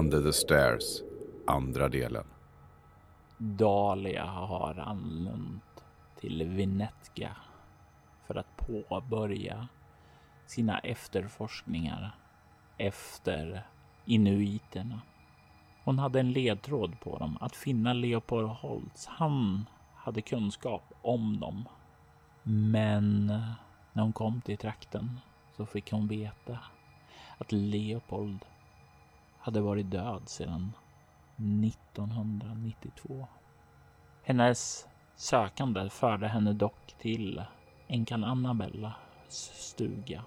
Under the Stairs Andra delen Dahlia har anlänt till Vinetka för att påbörja sina efterforskningar efter inuiterna. Hon hade en ledtråd på dem att finna Leopold Holtz. Han hade kunskap om dem. Men när hon kom till trakten så fick hon veta att Leopold hade varit död sedan 1992. Hennes sökande förde henne dock till änkan Annabellas stuga.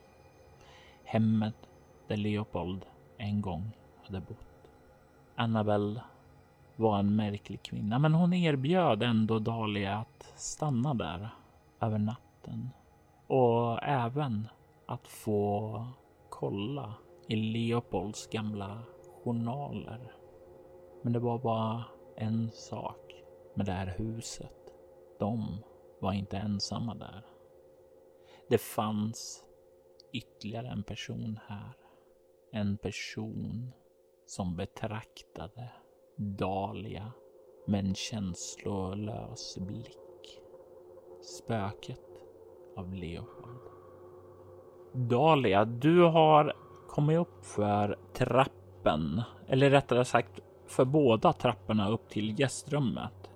Hemmet där Leopold en gång hade bott. Annabelle var en märklig kvinna, men hon erbjöd ändå Dahlia att stanna där över natten och även att få kolla i Leopolds gamla journaler. Men det var bara en sak med det här huset. De var inte ensamma där. Det fanns ytterligare en person här. En person som betraktade Dahlia med en känslolös blick. Spöket av Leopold. Dahlia, du har kommit upp för trappen, eller rättare sagt för båda trapporna upp till gästrummet.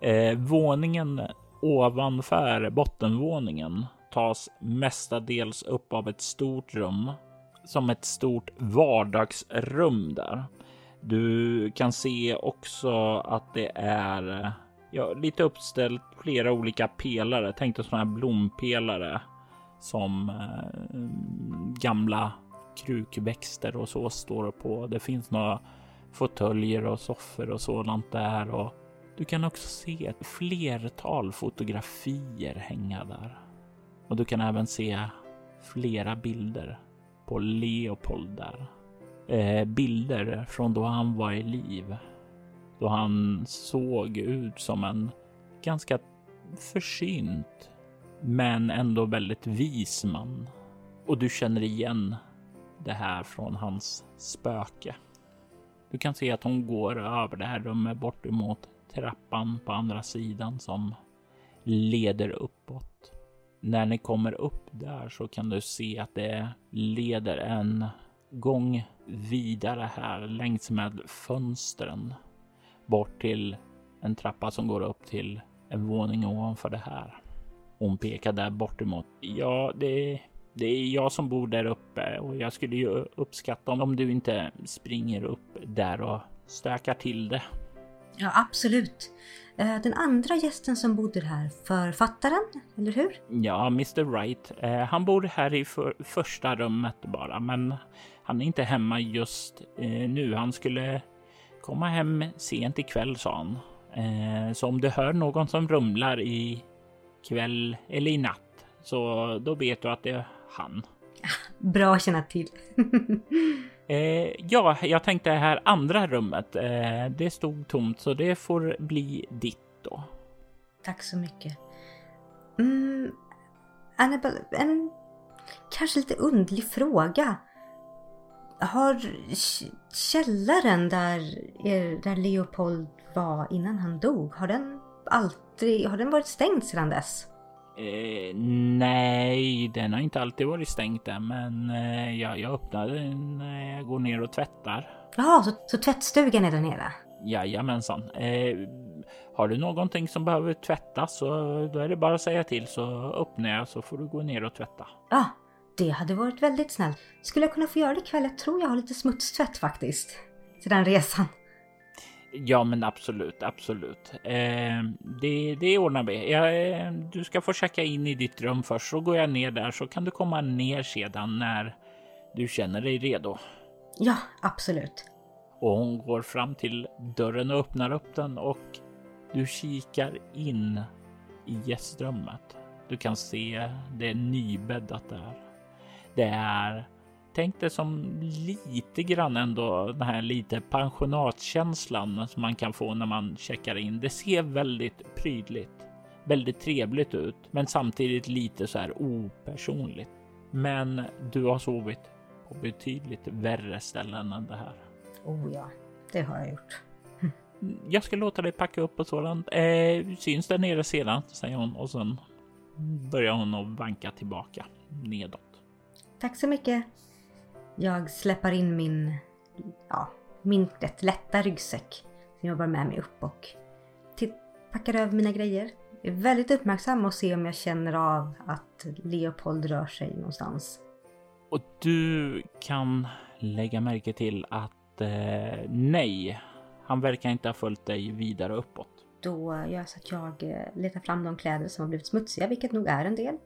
Eh, våningen ovanför bottenvåningen tas mestadels upp av ett stort rum som ett stort vardagsrum där. Du kan se också att det är ja, lite uppställt flera olika pelare. Tänk dig sådana här blompelare som eh, gamla krukväxter och så står på. Det finns några fåtöljer och soffor och sådant där och du kan också se ett flertal fotografier hänga där. Och du kan även se flera bilder på Leopold där. Eh, bilder från då han var i liv. Då han såg ut som en ganska försynt men ändå väldigt vis man. Och du känner igen det här från hans spöke. Du kan se att hon går över det här rummet bort emot trappan på andra sidan som leder uppåt. När ni kommer upp där så kan du se att det leder en gång vidare här längs med fönstren bort till en trappa som går upp till en våning ovanför det här. Hon pekar där bort emot. Ja, det, det är jag som bor där uppe och jag skulle ju uppskatta om du inte springer upp där och stökar till det. Ja, absolut. Eh, Den andra gästen som bodde här, författaren, eller hur? Ja, Mr Wright. Eh, han bor här i för, första rummet bara, men han är inte hemma just eh, nu. Han skulle komma hem sent ikväll, sa han. Så om du hör någon som rumlar i kväll eller i natt, så då vet du att det han. Bra att känna till. Eh, ja, jag tänkte det här andra rummet. Eh, det stod tomt, så det får bli ditt då. Tack så mycket. Mm, Annabelle, en kanske lite undlig fråga. Har källaren där, er, där Leopold var innan han dog, har den aldrig, har den varit stängd sedan dess? Eh, nej, den har inte alltid varit stängt där, men eh, jag, jag öppnar den när jag går ner och tvättar. Jaha, så, så tvättstugan är där nere? Jajamensan. Eh, har du någonting som behöver tvättas så då är det bara att säga till så öppnar jag så får du gå ner och tvätta. Ja, Det hade varit väldigt snällt. Skulle jag kunna få göra det ikväll? Jag tror jag har lite smutstvätt faktiskt. Till den resan. Ja, men absolut, absolut. Eh, det, det ordnar vi. Eh, du ska få checka in i ditt rum först, så går jag ner där så kan du komma ner sedan när du känner dig redo. Ja, absolut. Och hon går fram till dörren och öppnar upp den och du kikar in i gästrummet. Du kan se det är nybäddat där. Det är tänk det som lite grann ändå den här lite pensionatskänslan som man kan få när man checkar in. Det ser väldigt prydligt, väldigt trevligt ut, men samtidigt lite så här opersonligt. Men du har sovit på betydligt värre ställen än det här. Oh ja, det har jag gjort. Jag ska låta dig packa upp och sådant. Eh, syns där nere sedan, säger hon och sen börjar hon att vanka tillbaka nedåt. Tack så mycket. Jag släpper in min, ja, min rätt lätta ryggsäck som jag bär med mig upp och packar över mina grejer. Jag är väldigt uppmärksam och ser om jag känner av att Leopold rör sig någonstans. Och du kan lägga märke till att eh, nej, han verkar inte ha följt dig vidare uppåt. Då gör jag så att jag eh, letar fram de kläder som har blivit smutsiga, vilket nog är en del,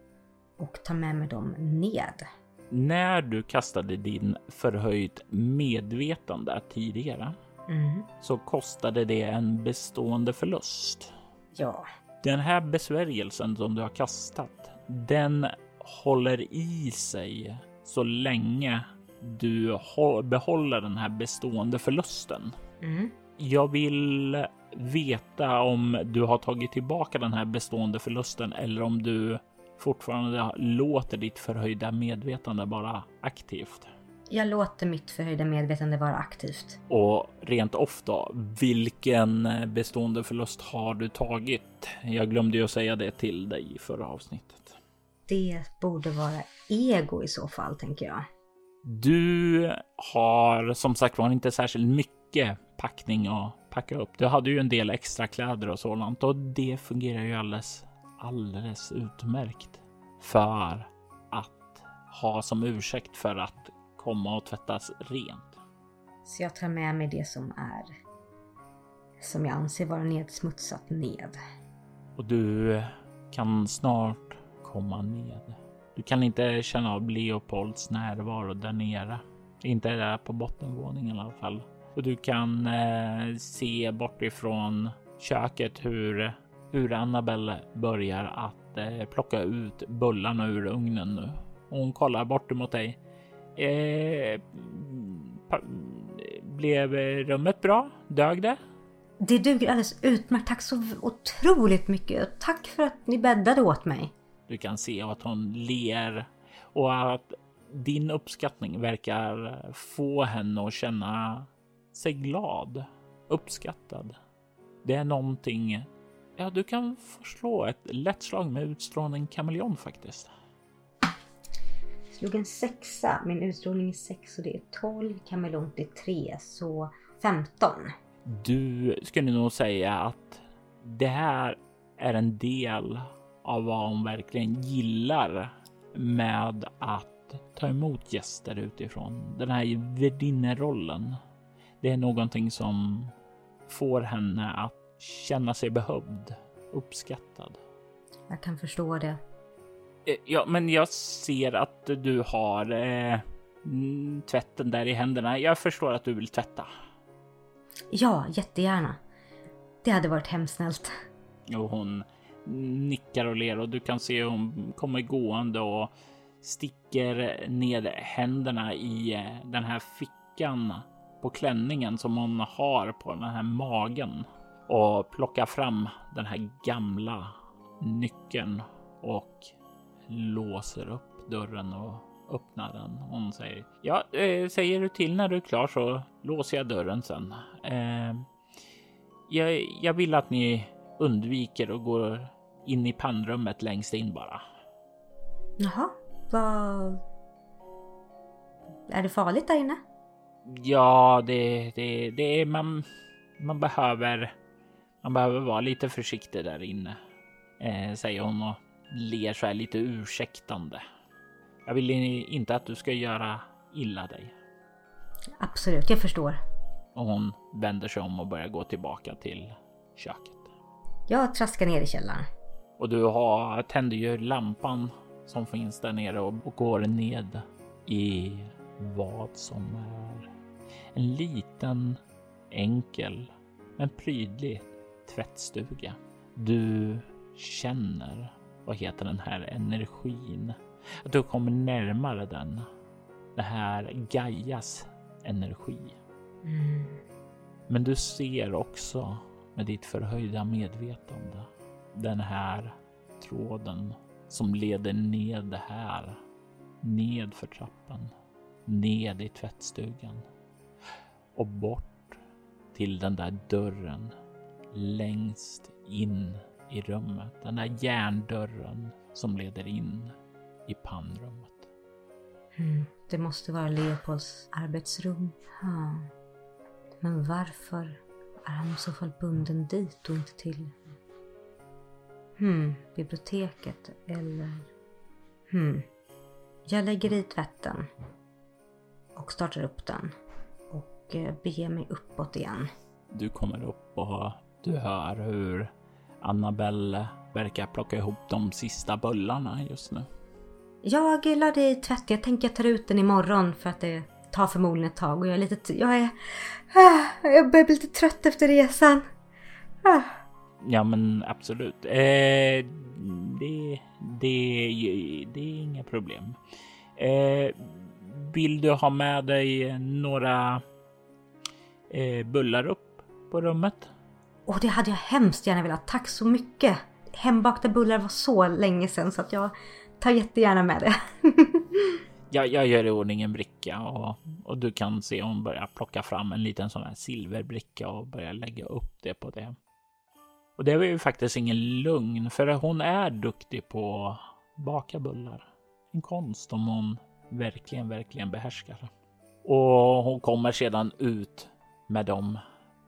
och tar med mig dem ned. När du kastade din förhöjd medvetande tidigare mm. så kostade det en bestående förlust. Ja. Den här besvärjelsen som du har kastat, den håller i sig så länge du behåller den här bestående förlusten. Mm. Jag vill veta om du har tagit tillbaka den här bestående förlusten eller om du fortfarande låter ditt förhöjda medvetande vara aktivt. Jag låter mitt förhöjda medvetande vara aktivt. Och rent ofta, vilken bestående förlust har du tagit? Jag glömde ju att säga det till dig i förra avsnittet. Det borde vara ego i så fall, tänker jag. Du har som sagt var inte särskilt mycket packning att packa upp. Du hade ju en del extra kläder och sådant och det fungerar ju alldeles, alldeles utmärkt för att ha som ursäkt för att komma och tvättas rent. Så jag tar med mig det som är som jag anser vara nedsmutsat ned. Och du kan snart komma ned. Du kan inte känna av Leopolds närvaro där nere. Inte där på bottenvåningen i alla fall. Och du kan eh, se bortifrån köket hur, hur Annabelle börjar att eh, plocka ut bullarna ur ugnen nu. Hon kollar bort emot dig. Eh, blev rummet bra? Dög det? Det duger alldeles utmärkt. Tack så otroligt mycket. Tack för att ni bäddade åt mig. Du kan se att hon ler och att din uppskattning verkar få henne att känna sig glad, uppskattad. Det är någonting. Ja, du kan förslå ett lätt slag med utstrålning kameleon faktiskt. Slog en sexa. Min utstrålning är sex och det är 12. Kameleont är 3 så 15. Du skulle nog säga att det här är en del av vad hon verkligen gillar med att ta emot gäster utifrån. Den här värdinnerollen. Det är någonting som får henne att känna sig behövd, uppskattad. Jag kan förstå det. Eh, ja, men jag ser att du har eh, tvätten där i händerna. Jag förstår att du vill tvätta. Ja, jättegärna. Det hade varit hemskt snällt. Och hon nickar och ler och du kan se hon kommer gående och sticker ned händerna i eh, den här fickan på klänningen som hon har på den här magen och plockar fram den här gamla nyckeln och låser upp dörren och öppnar den. Hon säger ja, eh, säger du till när du är klar så låser jag dörren sen. Eh, jag, jag vill att ni undviker och går in i pannrummet längst in bara. Jaha, vad... Är det farligt där inne? Ja, det, det, det är man. Man behöver. Man behöver vara lite försiktig där inne, eh, säger hon och ler så här lite ursäktande. Jag vill inte att du ska göra illa dig. Absolut, jag förstår. Och hon vänder sig om och börjar gå tillbaka till köket. Jag traskar ner i källaren. Och du har, tänder ju lampan som finns där nere och, och går ned i vad som är en liten enkel men prydlig tvättstuga. Du känner, vad heter den här energin? Att du kommer närmare den. Det här Gaias energi. Mm. Men du ser också med ditt förhöjda medvetande den här tråden som leder ned här. Ned för trappan. Ned i tvättstugan. Och bort till den där dörren längst in i rummet. Den där järndörren som leder in i pannrummet. Mm. Det måste vara Leopolds arbetsrum. Ja. Men varför är han i så fall bunden dit och inte till hmm, biblioteket eller... Hmm. Jag lägger i tvätten och startar upp den och eh, beger mig uppåt igen. Du kommer upp och du hör hur Annabelle verkar plocka ihop de sista bullarna just nu. Jag lade i tvätt. Jag tänker jag tar ut den imorgon för att det tar förmodligen ett tag och jag är lite... Jag är... Ah, jag börjar bli lite trött efter resan. Ah. Ja, men absolut. Eh, det, det, det är inga problem. Eh, vill du ha med dig några eh, bullar upp på rummet? Och det hade jag hemskt gärna velat. Tack så mycket. Hembakta bullar var så länge sedan så att jag tar jättegärna med det. jag, jag gör i ordning en bricka och, och du kan se hon börjar plocka fram en liten sån här silverbricka och börja lägga upp det på det. Och det var ju faktiskt ingen lugn, för hon är duktig på att baka bullar. En konst om hon verkligen, verkligen behärskar. Och hon kommer sedan ut med dem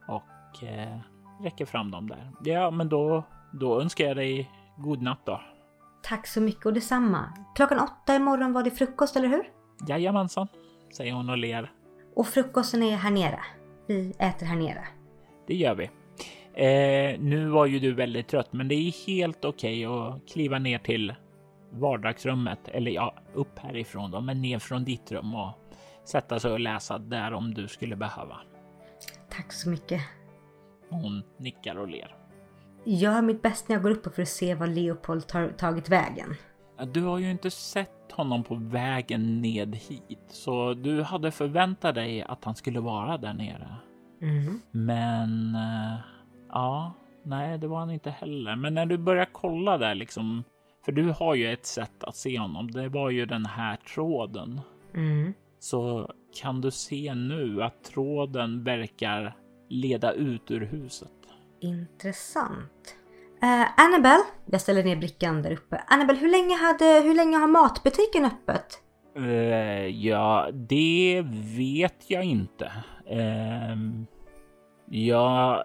och eh, räcker fram dem där. Ja, men då, då önskar jag dig god natt då. Tack så mycket och detsamma. Klockan åtta imorgon var det frukost, eller hur? Jajamensan, säger hon och ler. Och frukosten är här nere. Vi äter här nere. Det gör vi. Eh, nu var ju du väldigt trött, men det är helt okej okay att kliva ner till vardagsrummet eller ja, upp härifrån då, men ner från ditt rum och sätta sig och läsa där om du skulle behöva. Tack så mycket. Hon nickar och ler. Jag gör mitt bästa när jag går upp för att se var Leopold tar, tagit vägen. Du har ju inte sett honom på vägen ned hit, så du hade förväntat dig att han skulle vara där nere. Mm. Men eh, ja, nej, det var han inte heller. Men när du börjar kolla där liksom, för du har ju ett sätt att se honom. Det var ju den här tråden. Mm. Så kan du se nu att tråden verkar leda ut ur huset. Intressant. Uh, Annabelle, jag ställer ner brickan där uppe. Annabelle, hur länge, hade, hur länge har matbutiken öppet? Uh, ja, det vet jag inte. Uh, ja,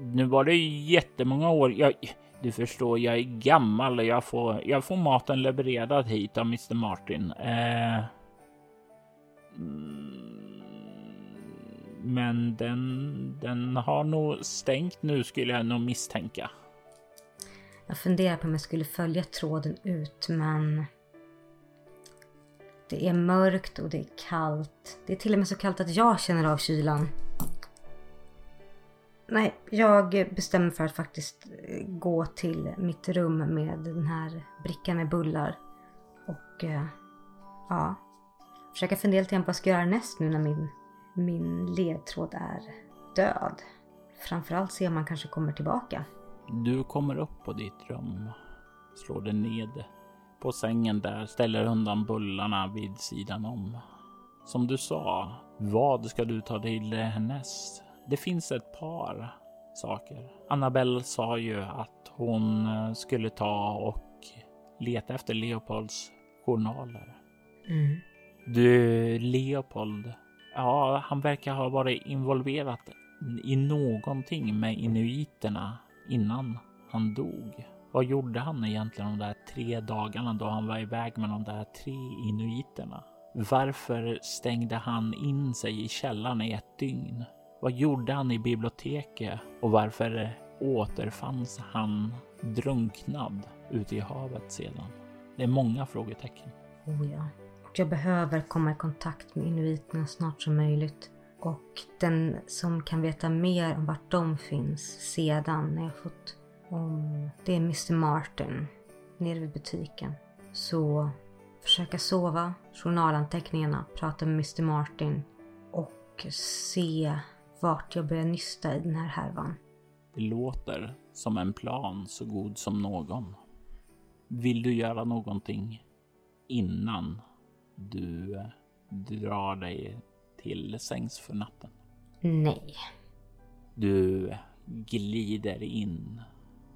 nu var det jättemånga år. Jag, du förstår, jag är gammal och jag får, jag får maten levererad hit av Mr Martin. Uh, men den, den har nog stängt nu skulle jag nog misstänka. Jag funderar på om jag skulle följa tråden ut men det är mörkt och det är kallt. Det är till och med så kallt att jag känner av kylan. Nej, jag bestämmer för att faktiskt eh, gå till mitt rum med den här brickan med bullar. Och eh, ja, försöka fundera lite på vad jag ska göra näst nu när min min ledtråd är död. Framförallt se om man kanske kommer tillbaka. Du kommer upp på ditt rum, slår dig ned på sängen där, ställer undan bullarna vid sidan om. Som du sa, vad ska du ta till härnäst? Det finns ett par saker. Annabelle sa ju att hon skulle ta och leta efter Leopolds journaler. Mm. Du, Leopold Ja, han verkar ha varit involverad i någonting med inuiterna innan han dog. Vad gjorde han egentligen de där tre dagarna då han var iväg med de där tre inuiterna? Varför stängde han in sig i källaren i ett dygn? Vad gjorde han i biblioteket och varför återfanns han drunknad ute i havet sedan? Det är många frågetecken. Oh ja. Jag behöver komma i kontakt med inuiterna snart som möjligt. Och den som kan veta mer om vart de finns sedan när jag fått om det är Mr Martin nere vid butiken. Så försöka sova, journalanteckningarna, prata med Mr Martin och se vart jag börjar nysta i den här härvan. Det låter som en plan så god som någon. Vill du göra någonting innan du drar dig till sängs för natten? Nej. Du glider in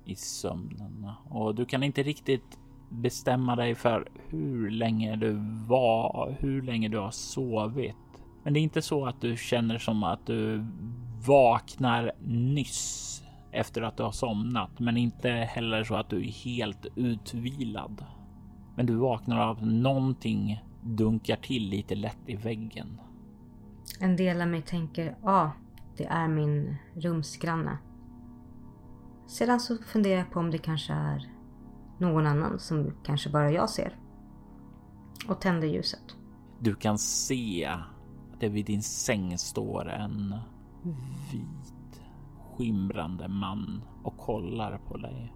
i sömnen och du kan inte riktigt bestämma dig för hur länge du var, hur länge du har sovit. Men det är inte så att du känner som att du vaknar nyss efter att du har somnat, men inte heller så att du är helt utvilad. Men du vaknar av någonting dunkar till lite lätt i väggen. En del av mig tänker, ja, ah, det är min rumsgranne. Sedan så funderar jag på om det kanske är någon annan som kanske bara jag ser. Och tänder ljuset. Du kan se att det vid din säng står en vit skimrande man och kollar på dig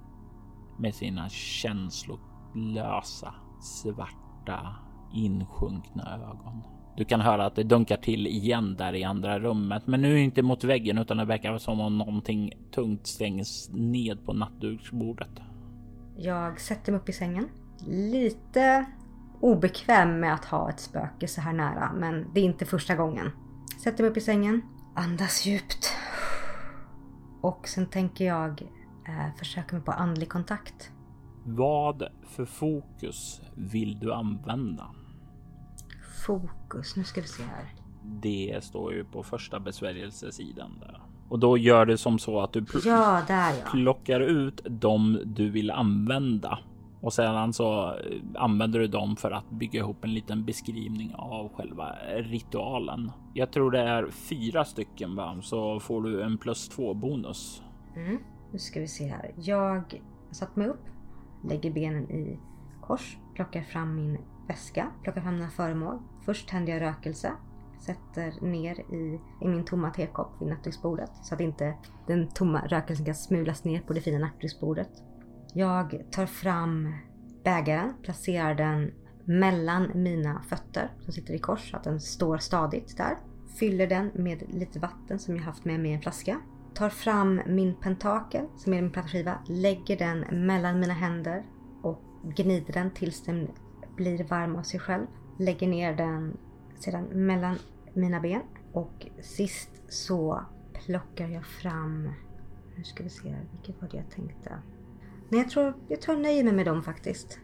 med sina känslolösa svarta insjunkna ögon. Du kan höra att det dunkar till igen där i andra rummet, men nu inte mot väggen utan det verkar som om någonting tungt stängs ned på nattduksbordet. Jag sätter mig upp i sängen. Lite obekväm med att ha ett spöke så här nära, men det är inte första gången. Sätter mig upp i sängen, andas djupt. Och sen tänker jag eh, försöka mig på andlig kontakt. Vad för fokus vill du använda? Fokus, nu ska vi se här. Det står ju på första besvärjelsesidan där. Och då gör du som så att du pl ja, där, ja. plockar ut de du vill använda och sedan så eh, använder du dem för att bygga ihop en liten beskrivning av själva ritualen. Jag tror det är fyra stycken va? så får du en plus två bonus. Mm. Nu ska vi se här. Jag satt mig upp, lägger benen i kors, plockar fram min väska, plockar fram mina föremål. Först tänder jag rökelse, sätter ner i, i min tomma tekopp vid nattduksbordet så att inte den tomma rökelsen kan smulas ner på det fina nattduksbordet. Jag tar fram bägaren, placerar den mellan mina fötter som sitter i kors så att den står stadigt där. Fyller den med lite vatten som jag haft med mig i en flaska. Tar fram min pentakel som är min plattskiva, lägger den mellan mina händer och gnider den tills den blir varm av sig själv. Lägger ner den sedan mellan mina ben och sist så plockar jag fram, nu ska vi se här, vilket var det jag tänkte? Nej, jag tror jag, tror nöjer mig med dem faktiskt.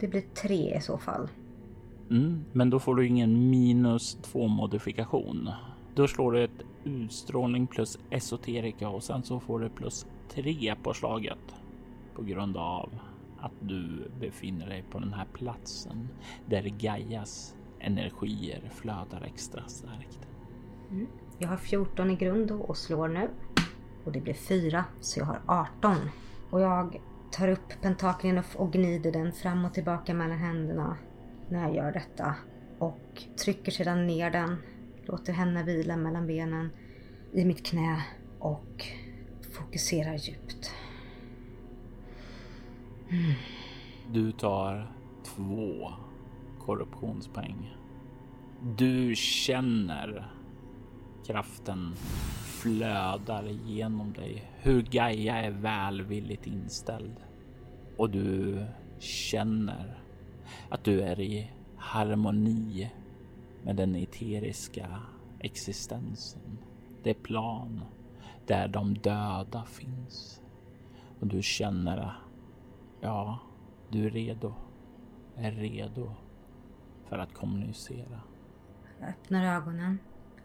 Det blir tre i så fall. Mm, men då får du ingen minus två modifikation. Då slår du ett utstrålning plus esoterika och sen så får du plus tre på slaget på grund av att du befinner dig på den här platsen där Gaias energier flödar extra starkt. Mm. Jag har 14 i grund och slår nu. Och det blir 4, så jag har 18. Och jag tar upp pentakeln och gnider den fram och tillbaka mellan händerna när jag gör detta. Och trycker sedan ner den, låter henne vila mellan benen i mitt knä och fokuserar djupt. Mm. Du tar två korruptionspoäng. Du känner kraften flödar genom dig. Hur Gaia är välvilligt inställd. Och du känner att du är i harmoni med den eteriska existensen. Det plan där de döda finns. Och du känner, ja, du är redo. Är redo för att kommunicera. Jag öppnar ögonen,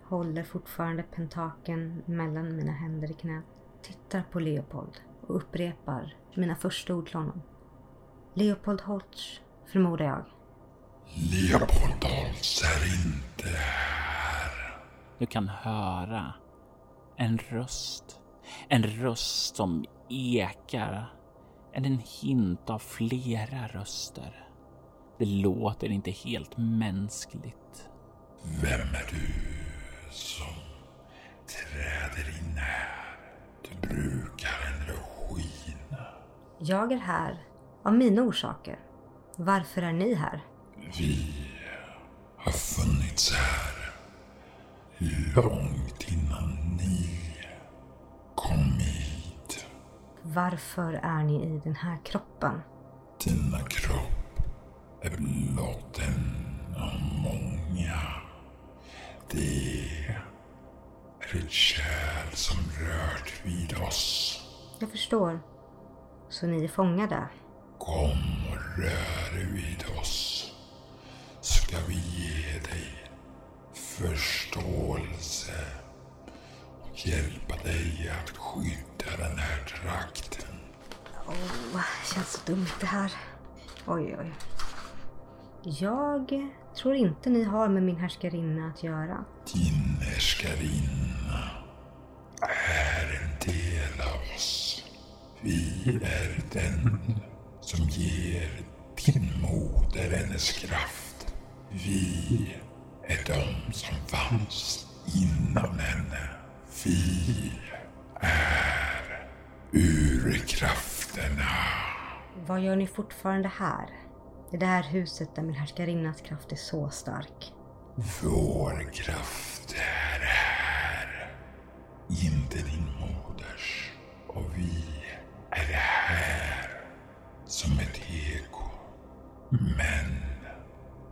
håller fortfarande pentaken mellan mina händer i knät. Tittar på Leopold och upprepar mina första ord till honom. Leopold Holtz, förmodar jag. Leopold Holtz är inte här. Du kan höra en röst. En röst som ekar. En hint av flera röster. Det låter inte helt mänskligt. Vem är du som träder in här? Du brukar en regin. Jag är här av mina orsaker. Varför är ni här? Vi har funnits här långt innan ni kom hit. Varför är ni i den här kroppen? Denna kropp är blott en av många. Det är ett kärl som rört vid oss. Jag förstår. Så ni är fångade? Kom och rör vid oss. Ska vi ge dig förståelse och hjälpa dig att skydda den här trakten. Åh, känns så dumt det här. Oj, oj. Jag tror inte ni har med min härskarinna att göra. Din härskarinna är en del av oss. Vi är den som ger din moder hennes kraft. Vi är de som fanns inom henne. Vi är urkrafterna. Vad gör ni fortfarande här? I det här huset där min härskarinnas kraft är så stark. Vår kraft är här. Inte din moders. Och vi är här som ett eko. Men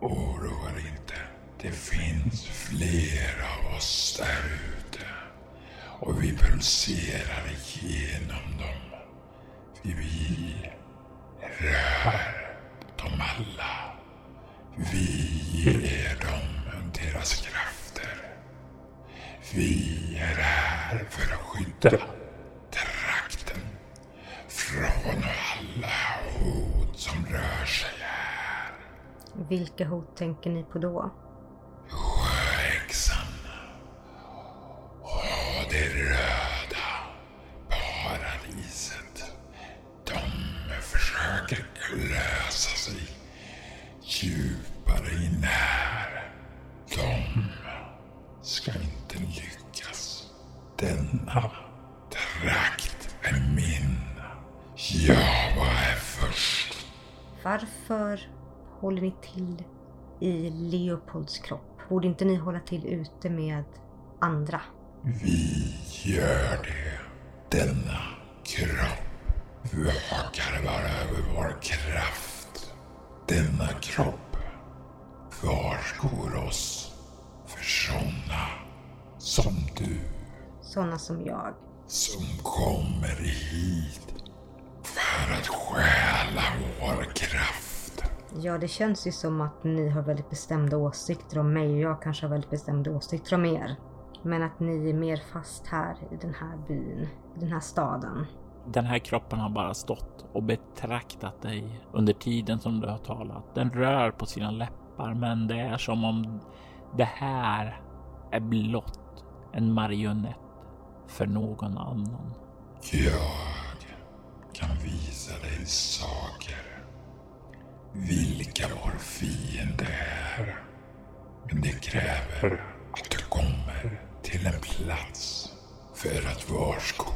oroa dig inte. Det finns fler av oss där ute. Och vi pulserar igenom dem. För vi rör dem alla. Vi ger dem deras krafter. Vi är här för att skydda trakten från alla hot som rör sig här. Vilka hot tänker ni på då? Sjöhäxan och det röda paradiset. De försöker lösa sig djupare in här. De ska inte lyckas. Denna trakt är min. Jag var här först. Varför håller ni till i Leopolds kropp? Borde inte ni hålla till ute med andra? Vi gör det. Denna kropp vakar bara över vår kraft. Denna kropp varskor oss för sådana som du Sådana som jag. som kommer hit för att stjäla vår kraft. Ja, det känns ju som att ni har väldigt bestämda åsikter om mig och jag kanske har väldigt bestämda åsikter om er. Men att ni är mer fast här i den här byn, i den här staden. Den här kroppen har bara stått och betraktat dig under tiden som du har talat. Den rör på sina läppar, men det är som om det här är blott en marionett för någon annan. Jag kan visa dig saker. Vilka vår fiende är. Men det kräver att du kommer till en plats för att varsko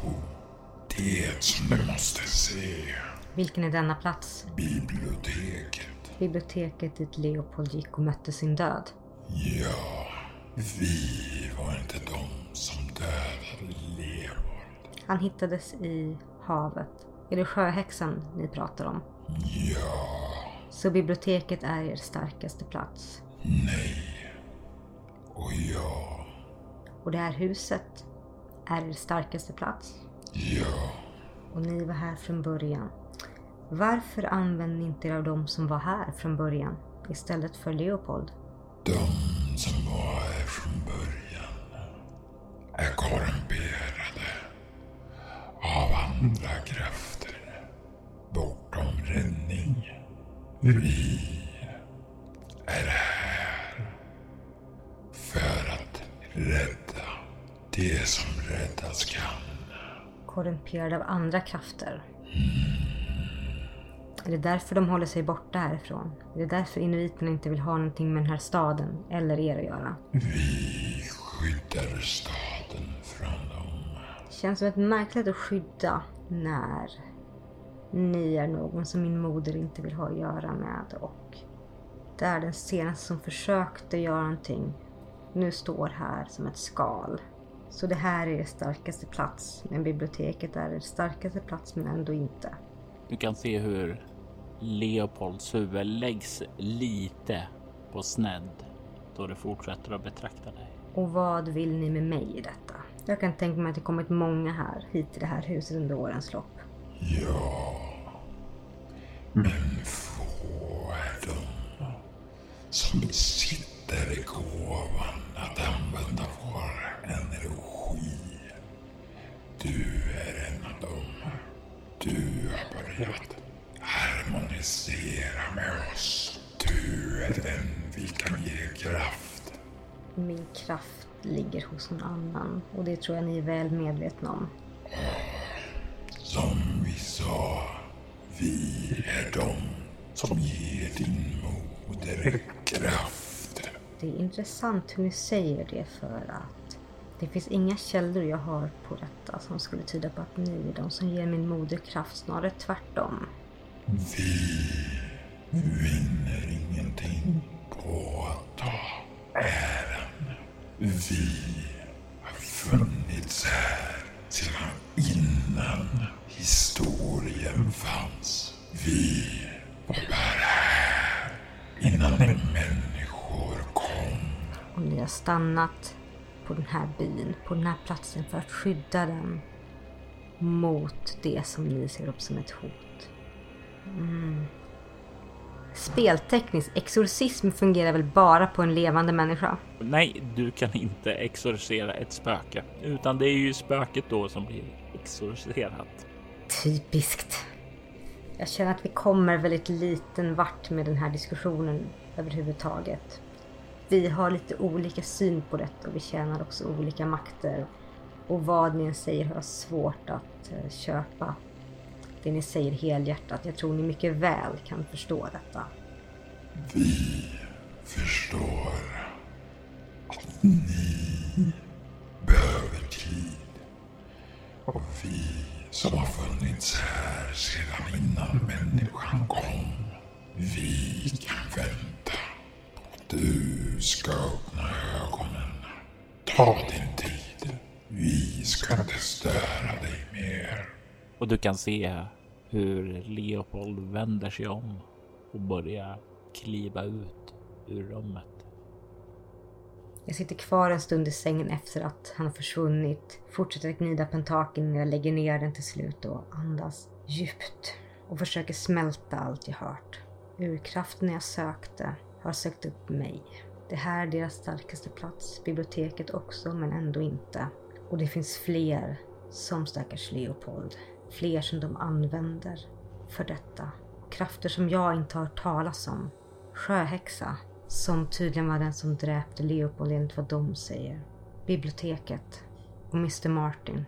det som du måste se. Vilken är denna plats? Biblioteket. Biblioteket dit Leopold gick och mötte sin död. Ja, vi var inte de som dödade Leopold. Han hittades i havet. Är det sjöhäxan ni pratar om? Ja, Så biblioteket är er starkaste plats. nej och ja. Och det här huset är er starkaste plats. Ja, Och ni var här från början. Varför använde ni inte er av de som var här från början istället för Leopold? de som var här från början är korrumperade av andra krafter Vi är här för att rädda det som räddas kan. Korrumperade av andra krafter. Är det därför de håller sig borta härifrån? Är det därför inuiterna inte vill ha någonting med den här staden eller er att göra? Vi skyddar staden från dem. Känns som ett märkligt att skydda när ni är någon som min moder inte vill ha att göra med och det är den senaste som försökte göra någonting nu står här som ett skal. Så det här är er starkaste plats, men biblioteket är er starkaste plats men ändå inte. Du kan se hur Leopolds huvud läggs lite på snedd då det fortsätter att betrakta dig. Och vad vill ni med mig i detta? Jag kan tänka mig att det kommit många här hit till det här huset under årens lopp. Ja, men få är de som besitter gåvan att använda vår energi. Du är en av dem. Du har börjat harmonisera med oss. Du är den vi kan ge kraft. Min kraft ligger hos någon annan och det tror jag ni är väl medvetna om. Som vi sa, vi är de som ger din moder kraft. Det är intressant hur ni säger det för att det finns inga källor jag har på detta som skulle tyda på att ni är de som ger min moder kraft, snarare tvärtom. Vi vinner ingenting på att ta äran. Vi har funnits här sedan innan historien fanns. Vi var bara här innan människor kom. Och ni har stannat på den här byn, på den här platsen för att skydda den mot det som ni ser upp som ett hot. Mm. Speltekniskt, exorcism fungerar väl bara på en levande människa? Nej, du kan inte exorcera ett spöke, utan det är ju spöket då som blir exorcerat. Typiskt. Jag känner att vi kommer väldigt liten vart med den här diskussionen överhuvudtaget. Vi har lite olika syn på detta och vi tjänar också olika makter. Och vad ni än säger har jag svårt att eh, köpa. Det ni säger helhjärtat. Jag tror ni mycket väl kan förstå detta. Vi förstår att ni behöver tid. Och vi som har funnits här sedan innan människan kom, vi kan vänta du ska öppna ögonen. Ta din tid. Vi ska inte störa dig mer. Och du kan se hur Leopold vänder sig om och börjar kliva ut ur rummet. Jag sitter kvar en stund i sängen efter att han har försvunnit. Fortsätter att gnida pentaken när jag lägger ner den till slut och andas djupt. Och försöker smälta allt jag hört. Urkraften jag sökte har sökt upp mig. Det här är deras starkaste plats. Biblioteket också, men ändå inte. Och det finns fler som stackars Leopold. Fler som de använder för detta. Krafter som jag inte har hört talas om. Sjöhäxa, som tydligen var den som dräpte Leopold enligt vad de säger. Biblioteket och Mr Martin.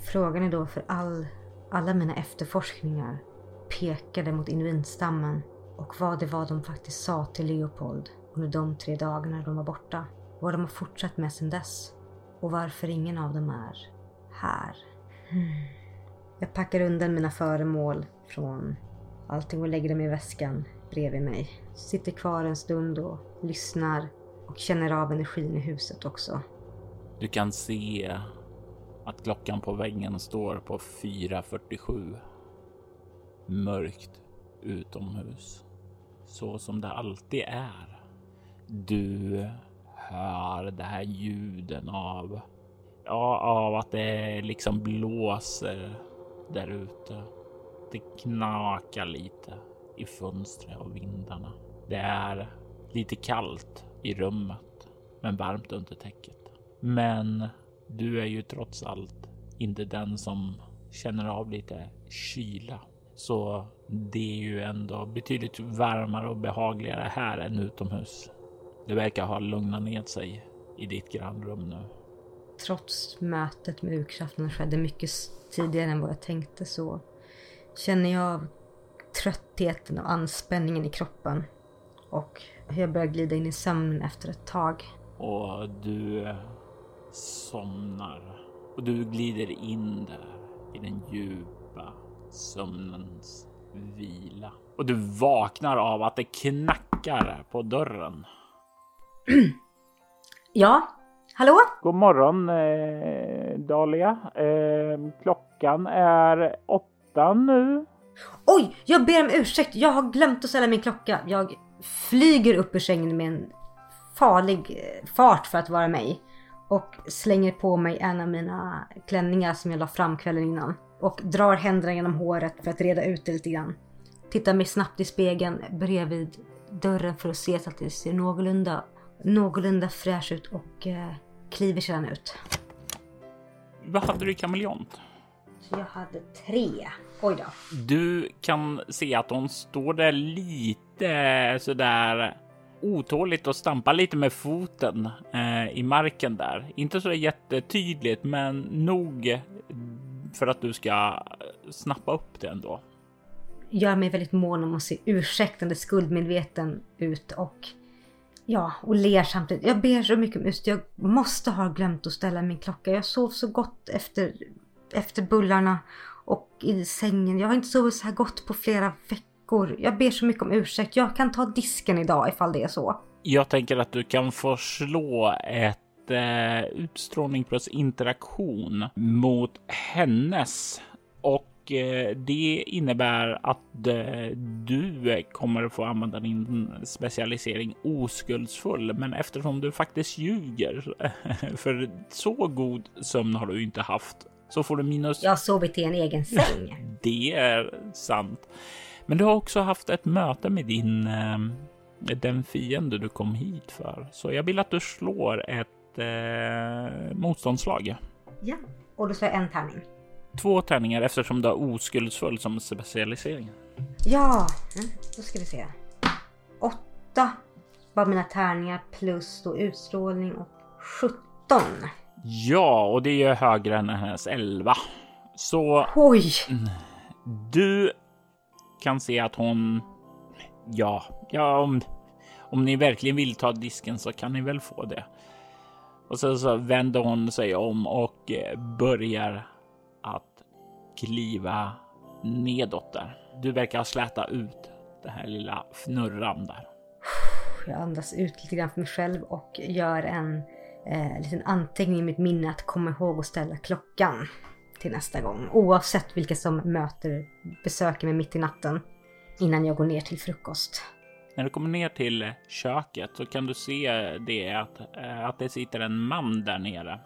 Frågan är då för all, alla mina efterforskningar pekade mot inuitstammen och vad det var de faktiskt sa till Leopold under de tre dagarna de var borta. Vad de har fortsatt med sedan dess. Och varför ingen av dem är här. Hmm. Jag packar undan mina föremål från allting och lägger dem i väskan bredvid mig. Sitter kvar en stund och lyssnar och känner av energin i huset också. Du kan se att klockan på väggen står på 4.47. Mörkt utomhus. Så som det alltid är. Du hör det här ljuden av, ja, av att det liksom blåser där ute. Det knakar lite i fönstren och vindarna. Det är lite kallt i rummet, men varmt under täcket. Men du är ju trots allt inte den som känner av lite kyla. Så det är ju ändå betydligt varmare och behagligare här än utomhus. Det verkar ha lugnat ner sig i ditt grannrum nu. Trots mötet med urkraften skedde mycket tidigare än vad jag tänkte så känner jag av tröttheten och anspänningen i kroppen. Och hur jag börjar glida in i sömnen efter ett tag. Och du somnar. Och du glider in där i den djupa sömnens vila. Och du vaknar av att det knackar på dörren. Ja, hallå? God morgon eh, Dahlia. Eh, klockan är åtta nu. Oj, jag ber om ursäkt. Jag har glömt att ställa min klocka. Jag flyger upp ur sängen med en farlig eh, fart för att vara mig. Och slänger på mig en av mina klänningar som jag la fram kvällen innan. Och drar händerna genom håret för att reda ut det lite grann. Tittar mig snabbt i spegeln bredvid dörren för att se så att det ser någorlunda, någorlunda fräsch ut och eh, kliver sedan ut. Vad hade du i kameleont? Jag hade tre. Oj då. Du kan se att hon står där lite sådär otåligt och stampar lite med foten eh, i marken där. Inte så jättetydligt, men nog för att du ska snappa upp det ändå. Gör mig väldigt mån om att se ursäktande skuldmedveten ut och ja, och ler samtidigt. Jag ber så mycket om ursäkt. Jag måste ha glömt att ställa min klocka. Jag sov så gott efter, efter bullarna och i sängen. Jag har inte sovit så här gott på flera veckor. Jag ber så mycket om ursäkt. Jag kan ta disken idag ifall det är så. Jag tänker att du kan få slå ett eh, utstrålning plus interaktion mot hennes och eh, det innebär att eh, du kommer få använda din specialisering oskuldsfull. Men eftersom du faktiskt ljuger, för så god sömn har du inte haft, så får du minus. Jag har sovit i en egen säng. Det är sant. Men du har också haft ett möte med din eh, den fiende du kom hit för. Så jag vill att du slår ett eh, motståndslag. ja, och då sa jag en tärning. Två tärningar eftersom du har oskuldsfull som specialisering. Ja, då ska vi se. Åtta var mina tärningar plus då utstrålning och 17. Ja, och det är högre än hennes 11. Så Oj! du kan se att hon... Ja, ja om, om ni verkligen vill ta disken så kan ni väl få det. Och sen så vänder hon sig om och eh, börjar att kliva nedåt där. Du verkar släta ut det här lilla fnurran där. Jag andas ut lite grann för mig själv och gör en eh, liten anteckning i mitt minne att komma ihåg att ställa klockan till nästa gång. Oavsett vilka som möter, besöker mig mitt i natten innan jag går ner till frukost. När du kommer ner till eh, köket så kan du se det att, eh, att det sitter en man där nere.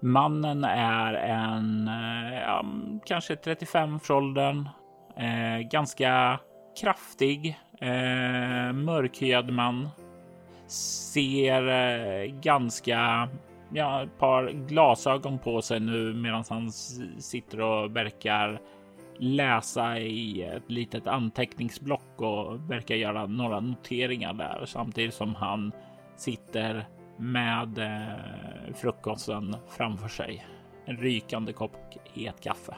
Mannen är en eh, ja, kanske 35 för åldern, eh, ganska kraftig, eh, mörkhyad man. Ser eh, ganska, ja, ett par glasögon på sig nu medan han sitter och verkar läsa i ett litet anteckningsblock och verkar göra några noteringar där samtidigt som han sitter med eh, frukosten framför sig. En rykande kopp het kaffe.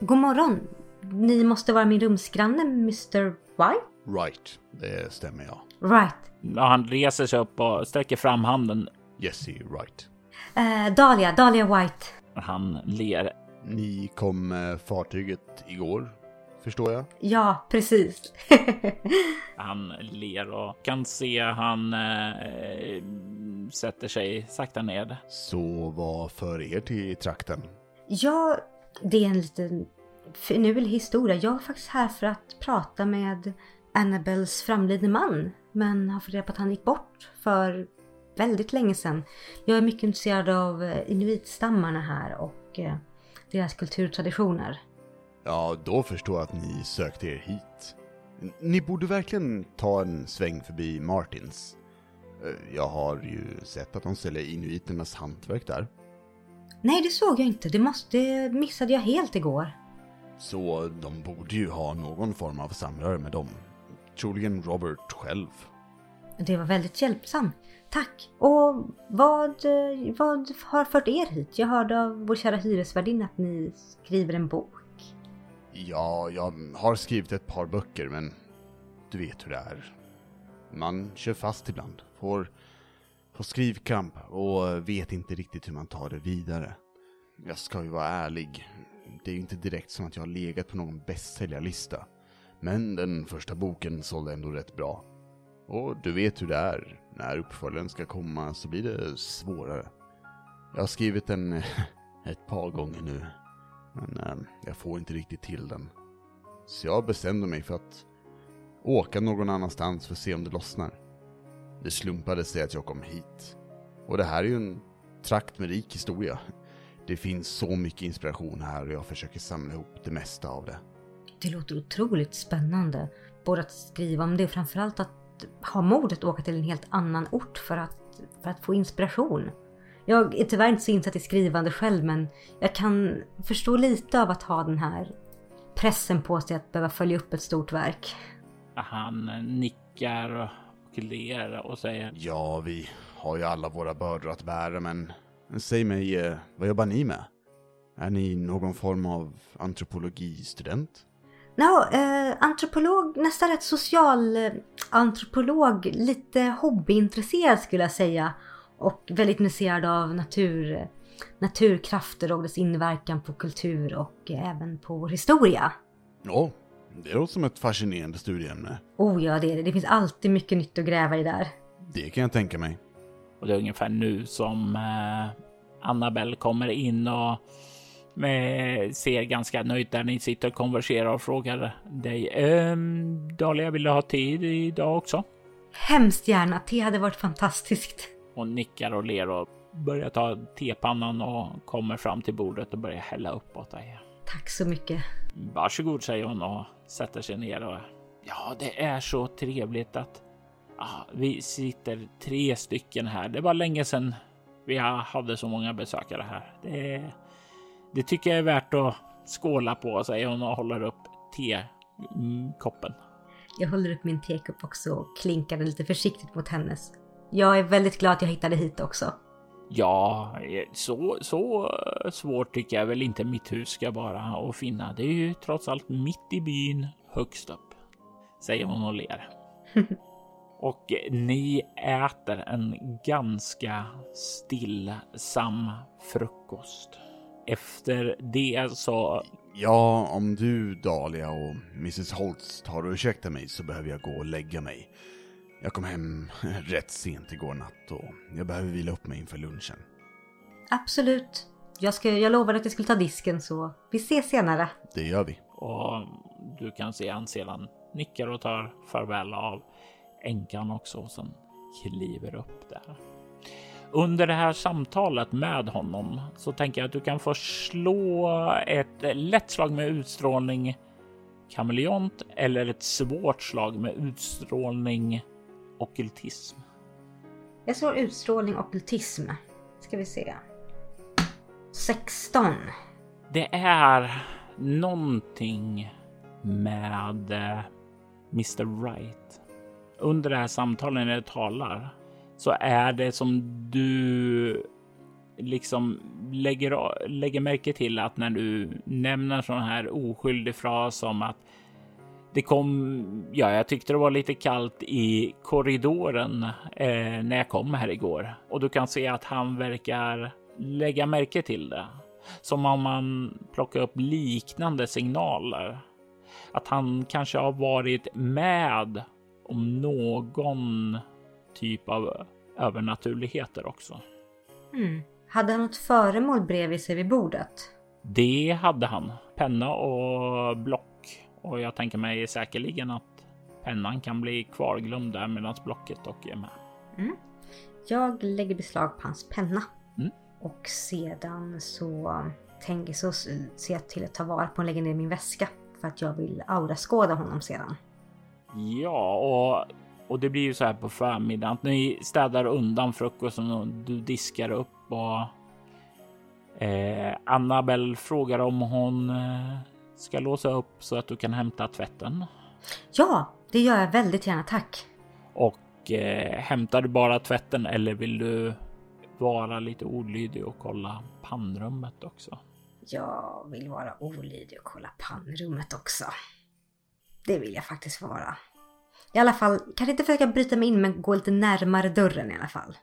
God morgon! Ni måste vara min rumsgranne, Mr. White? Right, det stämmer ja. Right. Han reser sig upp och sträcker fram handen. Jesse Wright. Eh, Dahlia, Dahlia White. Han ler. Ni kom med fartyget igår, förstår jag. Ja, precis. Han ler och kan se han eh, sätter sig sakta ned. Så vad för er till trakten? ja, det är en liten finurlig historia. Jag var faktiskt här för att prata med Annabels framlidne man. Men har fått reda på att han gick bort för väldigt länge sedan. Jag är mycket intresserad av eh, inuitstammarna här och eh, deras kulturtraditioner. Ja, då förstår jag att ni sökte er hit. Ni borde verkligen ta en sväng förbi Martins. Eh, Jag har ju sett att de säljer inuiternas hantverk där. Nej, det såg jag inte. Det, måste, det missade jag helt igår. Så de borde ju ha någon form av samröre med dem. Troligen Robert själv. Det var väldigt hjälpsamt. Tack. Och vad, vad har fört er hit? Jag hörde av vår kära hyresvärdinna att ni skriver en bok. Ja, jag har skrivit ett par böcker, men du vet hur det är. Man kör fast ibland, får, får skrivkramp och vet inte riktigt hur man tar det vidare. Jag ska ju vara ärlig, det är ju inte direkt som att jag har legat på någon bästsäljarlista. Men den första boken sålde ändå rätt bra. Och du vet hur det är, när uppföljaren ska komma så blir det svårare. Jag har skrivit den eh, ett par gånger nu, men eh, jag får inte riktigt till den. Så jag bestämde mig för att åka någon annanstans för att se om det lossnar. Det slumpade sig att jag kom hit. Och det här är ju en trakt med rik historia. Det finns så mycket inspiration här och jag försöker samla ihop det mesta av det. Det låter otroligt spännande. Både att skriva om det och framförallt att ha modet att åka till en helt annan ort för att, för att få inspiration. Jag är tyvärr inte så insatt i skrivande själv men jag kan förstå lite av att ha den här pressen på sig att behöva följa upp ett stort verk. Han nickar och ler och säger Ja, vi har ju alla våra bördor att bära men säg mig, eh, vad jobbar ni med? Är ni någon form av antropologistudent? No, eh, antropolog, nästan rätt social eh, antropolog, lite hobbyintresserad skulle jag säga. Och väldigt intresserad av natur, naturkrafter och dess inverkan på kultur och även på vår historia. Ja, det låter som ett fascinerande studieämne. Oh ja, det är det. Det finns alltid mycket nytt att gräva i där. Det kan jag tänka mig. Och det är ungefär nu som eh, Annabelle kommer in och med, ser ganska nöjd där ni sitter och konverserar och frågar dig. Ehm, Dahlia, vill du ha tid idag också? Hemskt gärna. Te hade varit fantastiskt. Hon nickar och ler och börjar ta tepannan och kommer fram till bordet och börjar hälla upp åt dig. Tack så mycket. Varsågod, säger hon och sätter sig ner och ja, det är så trevligt att ja, vi sitter tre stycken här. Det var länge sedan vi hade så många besökare här. Det, det tycker jag är värt att skåla på, säger hon och håller upp tekoppen. Jag håller upp min tekopp också och klinkar den lite försiktigt mot hennes. Jag är väldigt glad att jag hittade hit också. Ja, så, så svårt tycker jag väl inte mitt hus ska vara att finna. Det är ju trots allt mitt i byn högst upp, säger hon och ler. och ni äter en ganska stillsam frukost. Efter det så... Ja, om du, Dahlia och Mrs Holtz tar och ursäktar mig så behöver jag gå och lägga mig. Jag kom hem rätt sent igår natt och jag behöver vila upp mig inför lunchen. Absolut. Jag, ska, jag lovade att jag skulle ta disken så vi ses senare. Det gör vi. Och du kan se han sedan nickar och tar farväl av änkan också och sen kliver upp där. Under det här samtalet med honom så tänker jag att du kan få slå ett lätt slag med utstrålning kameleont eller ett svårt slag med utstrålning okultism. Jag slår utstrålning okultism. Ska vi se. 16. Det är någonting med eh, Mr Right. Under det här samtalet när du talar så är det som du liksom lägger, lägger märke till att när du nämner sån här oskyldig fras som att det kom, ja, jag tyckte det var lite kallt i korridoren eh, när jag kom här igår och du kan se att han verkar lägga märke till det. Som om man plockar upp liknande signaler. Att han kanske har varit med om någon typ av övernaturligheter också. Mm. Hade han något föremål bredvid sig vid bordet? Det hade han. Penna och block. Och jag tänker mig säkerligen att pennan kan bli kvarglömd där medan blocket dock är med. Mm. Jag lägger beslag på hans penna. Mm. Och sedan så tänker så ser jag till att ta vara på och lägga ner min väska. För att jag vill auraskåda honom sedan. Ja, och, och det blir ju så här på förmiddagen att ni städar undan frukosten och du diskar upp och Eh, Annabelle frågar om hon eh, ska låsa upp så att du kan hämta tvätten. Ja, det gör jag väldigt gärna, tack. Och eh, hämtar du bara tvätten eller vill du vara lite olydig och kolla pannrummet också? Jag vill vara olydig och kolla pannrummet också. Det vill jag faktiskt vara. I alla fall, kanske inte försöka bryta mig in men gå lite närmare dörren i alla fall.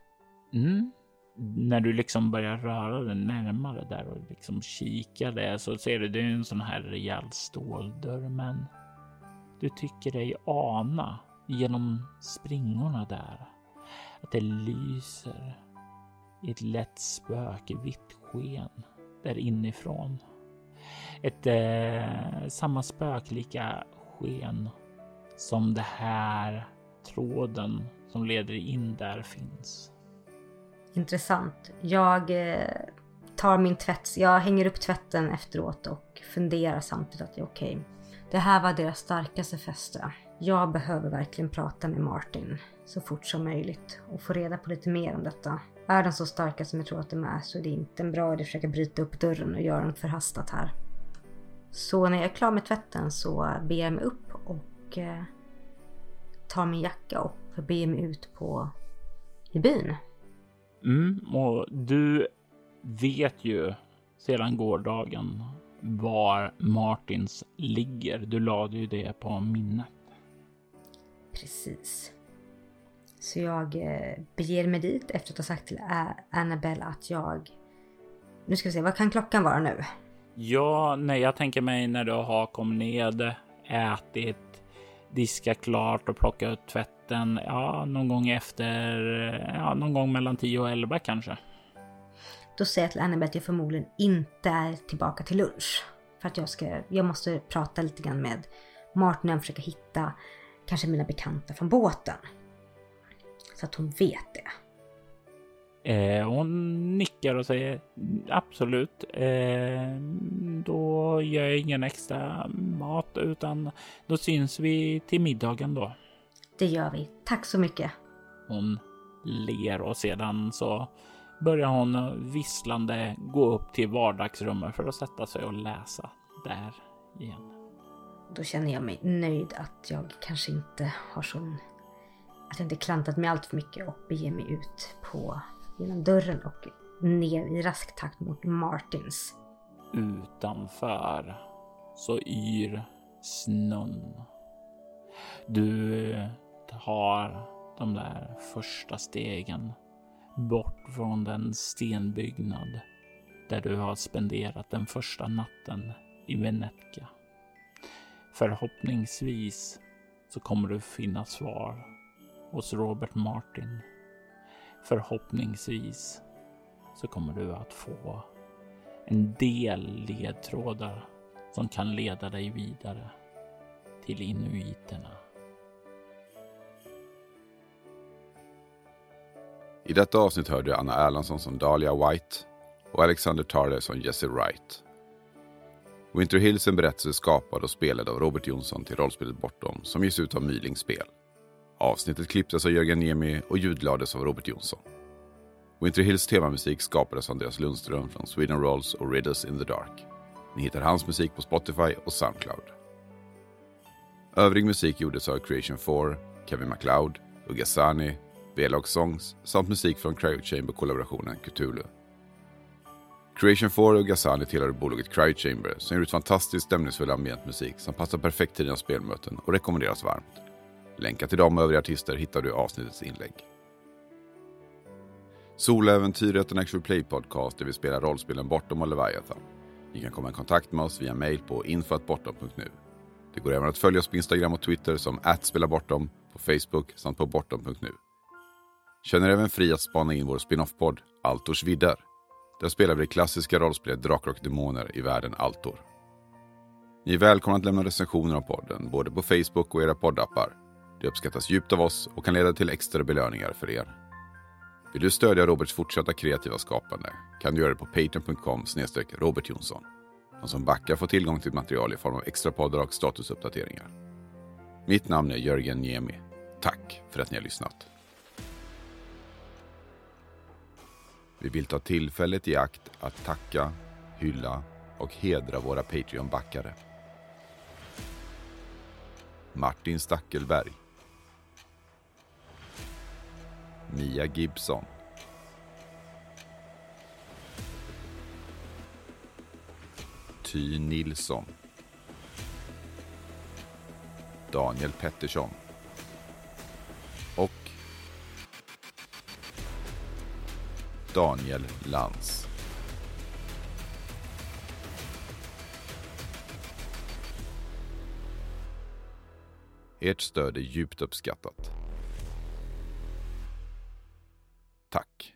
Mm. När du liksom börjar röra dig närmare där och liksom kika där så ser du det är en sån här rejäl ståldörr men du tycker dig ana genom springorna där att det lyser i ett lätt spökvitt sken där inifrån. Ett eh, samma spöklika sken som det här tråden som leder in där finns. Intressant. Jag eh, tar min tvätt, jag hänger upp tvätten efteråt och funderar samtidigt att det är okej. Det här var deras starkaste fäste. Jag behöver verkligen prata med Martin så fort som möjligt och få reda på lite mer om detta. Är de så starka som jag tror att de är så är det inte en bra idé att försöka bryta upp dörren och göra något förhastat här. Så när jag är klar med tvätten så ber jag mig upp och eh, tar min jacka och beger mig ut på i byn. Mm, och du vet ju sedan gårdagen var Martins ligger. Du lade ju det på minnet. Precis. Så jag eh, beger mig dit efter att ha sagt till Annabelle att jag... Nu ska vi se, vad kan klockan vara nu? Ja, nej, jag tänker mig när du har kommit ned, ätit, Diska klart och plocka ut tvätten. Ja, någon gång efter, ja, någon gång mellan 10 och 11 kanske. Då säger jag till Annabelle att jag förmodligen inte är tillbaka till lunch. För att jag ska, jag måste prata lite grann med Martin och försöka hitta kanske mina bekanta från båten. Så att hon vet det. Eh, hon nickar och säger absolut. Eh, då gör jag ingen extra mat utan då syns vi till middagen då. Det gör vi. Tack så mycket. Hon ler och sedan så börjar hon visslande gå upp till vardagsrummet för att sätta sig och läsa där igen. Då känner jag mig nöjd att jag kanske inte har sån... Att jag inte klantat mig allt för mycket och beger mig ut på genom dörren och ner i rask takt mot Martins. Utanför så yr snön. Du eh, tar de där första stegen bort från den stenbyggnad där du har spenderat den första natten i Venetka. Förhoppningsvis så kommer du finna svar hos Robert Martin. Förhoppningsvis så kommer du att få en del ledtrådar som kan leda dig vidare till inuiterna. I detta avsnitt hörde Anna Erlandsson som Dahlia White och Alexander Tarder som Jesse Wright. Winter Hills är en berättelse skapad och spelad av Robert Jonsson till rollspelet Bortom som ges ut av Myling Spel. Avsnittet klipptes av Jörgen Niemi och ljudlades av Robert Jonsson. Winter Hills temamusik skapades av Andreas Lundström från Sweden Rolls och Riddles in the Dark. Ni hittar hans musik på Spotify och Soundcloud. Övrig musik gjordes av Creation 4, Kevin MacLeod, Ugasani, Sani, Songs samt musik från Cryochamber-kollaborationen Cthulhu. Creation 4 och Ugasani tillhör bolaget Cryochamber som ger ut fantastiskt stämningsfull ambient musik som passar perfekt till dina spelmöten och rekommenderas varmt. Länkar till dem och övriga artister hittar du i avsnittets inlägg. Soläventyret är en actual play podcast där vi spelar rollspelen Bortom och Leviathan. Ni kan komma i kontakt med oss via mail på info.bortom.nu. Det går även att följa oss på Instagram och Twitter som @spelabortom, på Facebook samt på bortom.nu. Känner även fri att spana in vår spin-off-podd Altors vidder. Där spelar vi det klassiska rollspelet Drakar och Demoner i världen Altor. Ni är välkomna att lämna recensioner av podden, både på Facebook och era poddappar. Det uppskattas djupt av oss och kan leda till extra belöningar för er. Vill du stödja Roberts fortsatta kreativa skapande kan du göra det på patreon.com robertjonsson. De som backar får tillgång till material i form av extra poddar och statusuppdateringar. Mitt namn är Jörgen Niemi. Tack för att ni har lyssnat. Vi vill ta tillfället i akt att tacka, hylla och hedra våra Patreon-backare. Martin Stackelberg. Mia Gibson. Ty Nilsson. Daniel Pettersson. Och Daniel Lantz. Ert stöd är djupt uppskattat. Tack.